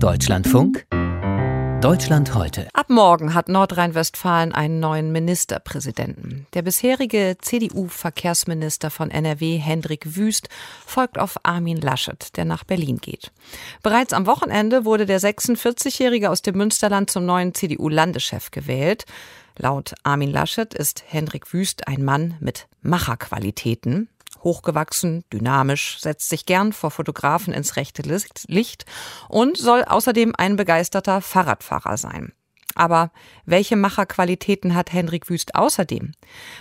Deutschlandfunk Deutschland heute. Ab morgen hat Nordrhein-Westfalen einen neuen Ministerpräsidenten. Der bisherige CDU-Verkehrsminister von NRW, Hendrik Wüst, folgt auf Armin Laschet, der nach Berlin geht. Bereits am Wochenende wurde der 46-Jährige aus dem Münsterland zum neuen CDU-Landeschef gewählt. Laut Armin Laschet ist Hendrik Wüst ein Mann mit Macherqualitäten hochgewachsen, dynamisch, setzt sich gern vor Fotografen ins rechte Licht und soll außerdem ein begeisterter Fahrradfahrer sein. Aber welche Macherqualitäten hat Hendrik Wüst außerdem?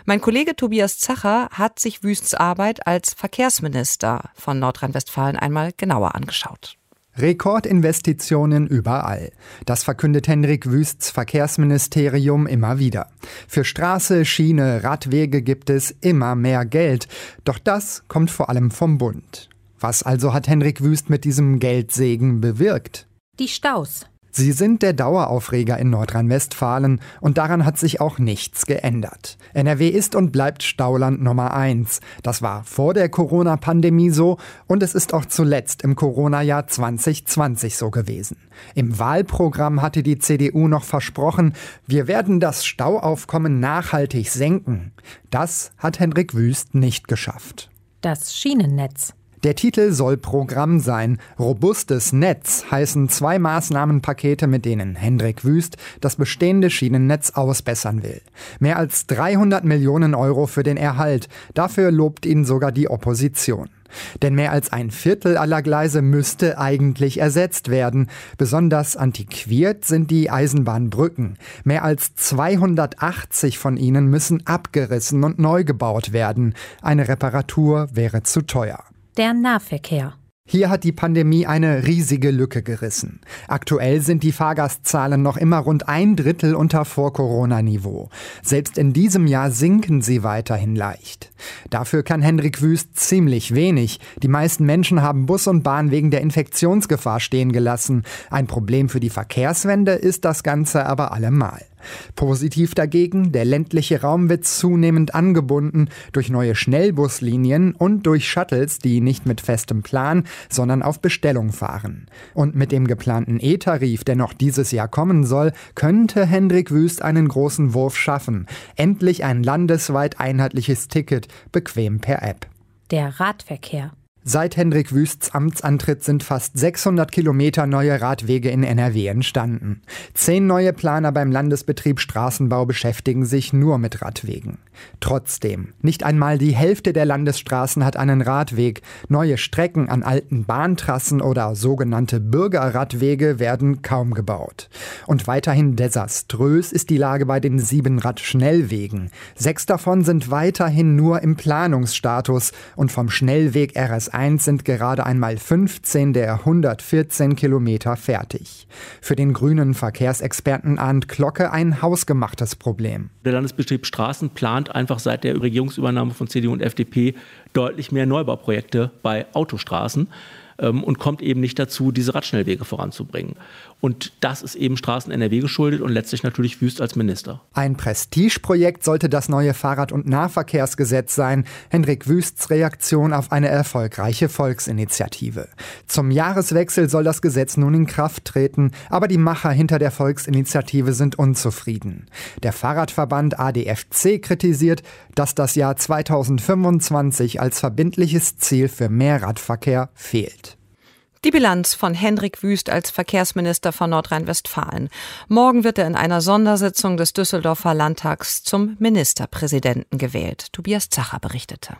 Mein Kollege Tobias Zacher hat sich Wüsts Arbeit als Verkehrsminister von Nordrhein-Westfalen einmal genauer angeschaut. Rekordinvestitionen überall. Das verkündet Henrik Wüsts Verkehrsministerium immer wieder. Für Straße, Schiene, Radwege gibt es immer mehr Geld. Doch das kommt vor allem vom Bund. Was also hat Henrik Wüst mit diesem Geldsegen bewirkt? Die Staus. Sie sind der Daueraufreger in Nordrhein-Westfalen und daran hat sich auch nichts geändert. NRW ist und bleibt Stauland Nummer eins. Das war vor der Corona-Pandemie so und es ist auch zuletzt im Corona-Jahr 2020 so gewesen. Im Wahlprogramm hatte die CDU noch versprochen, wir werden das Stauaufkommen nachhaltig senken. Das hat Hendrik Wüst nicht geschafft. Das Schienennetz. Der Titel soll Programm sein. Robustes Netz heißen zwei Maßnahmenpakete, mit denen Hendrik Wüst das bestehende Schienennetz ausbessern will. Mehr als 300 Millionen Euro für den Erhalt. Dafür lobt ihn sogar die Opposition. Denn mehr als ein Viertel aller Gleise müsste eigentlich ersetzt werden. Besonders antiquiert sind die Eisenbahnbrücken. Mehr als 280 von ihnen müssen abgerissen und neu gebaut werden. Eine Reparatur wäre zu teuer. Der Nahverkehr. Hier hat die Pandemie eine riesige Lücke gerissen. Aktuell sind die Fahrgastzahlen noch immer rund ein Drittel unter Vor-Corona-Niveau. Selbst in diesem Jahr sinken sie weiterhin leicht. Dafür kann Hendrik Wüst ziemlich wenig. Die meisten Menschen haben Bus und Bahn wegen der Infektionsgefahr stehen gelassen. Ein Problem für die Verkehrswende ist das Ganze aber allemal. Positiv dagegen, der ländliche Raum wird zunehmend angebunden durch neue Schnellbuslinien und durch Shuttles, die nicht mit festem Plan, sondern auf Bestellung fahren. Und mit dem geplanten E-Tarif, der noch dieses Jahr kommen soll, könnte Hendrik Wüst einen großen Wurf schaffen. Endlich ein landesweit einheitliches Ticket, bequem per App. Der Radverkehr. Seit Hendrik Wüsts Amtsantritt sind fast 600 Kilometer neue Radwege in NRW entstanden. Zehn neue Planer beim Landesbetrieb Straßenbau beschäftigen sich nur mit Radwegen. Trotzdem, nicht einmal die Hälfte der Landesstraßen hat einen Radweg. Neue Strecken an alten Bahntrassen oder sogenannte Bürgerradwege werden kaum gebaut. Und weiterhin desaströs ist die Lage bei den sieben Radschnellwegen. Sechs davon sind weiterhin nur im Planungsstatus und vom Schnellweg RS 1 sind gerade einmal 15 der 114 Kilometer fertig. Für den grünen Verkehrsexperten ahnt Glocke ein hausgemachtes Problem. Der Landesbetrieb Straßen plant einfach seit der Regierungsübernahme von CDU und FDP deutlich mehr Neubauprojekte bei Autostraßen ähm, und kommt eben nicht dazu, diese Radschnellwege voranzubringen. Und das ist eben Straßen NRW geschuldet und letztlich natürlich Wüst als Minister. Ein Prestigeprojekt sollte das neue Fahrrad- und Nahverkehrsgesetz sein. Hendrik Wüsts Reaktion auf eine erfolgreiche Volksinitiative. Zum Jahreswechsel soll das Gesetz nun in Kraft treten, aber die Macher hinter der Volksinitiative sind unzufrieden. Der Fahrradverband ADFC kritisiert, dass das Jahr 2025 als verbindliches Ziel für mehr Radverkehr fehlt. Die Bilanz von Hendrik Wüst als Verkehrsminister von Nordrhein-Westfalen. Morgen wird er in einer Sondersitzung des Düsseldorfer Landtags zum Ministerpräsidenten gewählt. Tobias Zacher berichtete.